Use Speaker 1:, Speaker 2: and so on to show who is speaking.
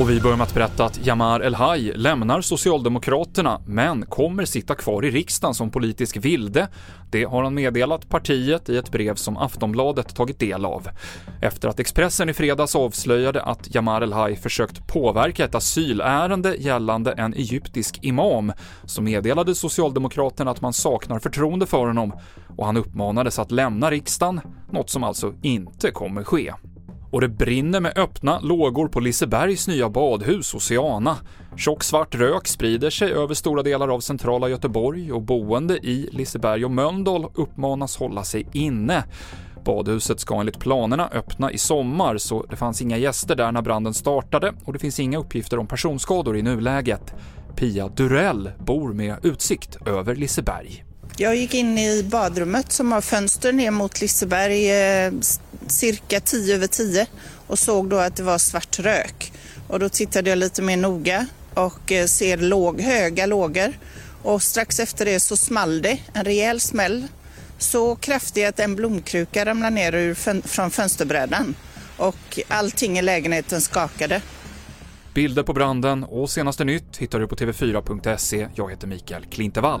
Speaker 1: Och vi börjar med att berätta att Jamar El-Haj lämnar Socialdemokraterna, men kommer sitta kvar i riksdagen som politisk vilde. Det har han meddelat partiet i ett brev som Aftonbladet tagit del av. Efter att Expressen i fredags avslöjade att Jamar El-Haj försökt påverka ett asylärende gällande en egyptisk imam, så meddelade Socialdemokraterna att man saknar förtroende för honom och han uppmanades att lämna riksdagen, något som alltså inte kommer ske. Och det brinner med öppna lågor på Lisebergs nya badhus Oceana. Tjock svart rök sprider sig över stora delar av centrala Göteborg och boende i Liseberg och Mölndal uppmanas hålla sig inne. Badhuset ska enligt planerna öppna i sommar, så det fanns inga gäster där när branden startade och det finns inga uppgifter om personskador i nuläget. Pia Durell bor med utsikt över Liseberg.
Speaker 2: Jag gick in i badrummet som har fönster ner mot Liseberg eh, cirka 10 över 10 och såg då att det var svart rök. Och då tittade jag lite mer noga och eh, ser låg, höga lågor. Och strax efter det så small det, en rejäl smäll. Så kraftig att en blomkruka ramlade ner ur fön från fönsterbrädan. Och allting i lägenheten skakade.
Speaker 1: Bilder på branden och senaste nytt hittar du på tv4.se. Jag heter Mikael Klintevall.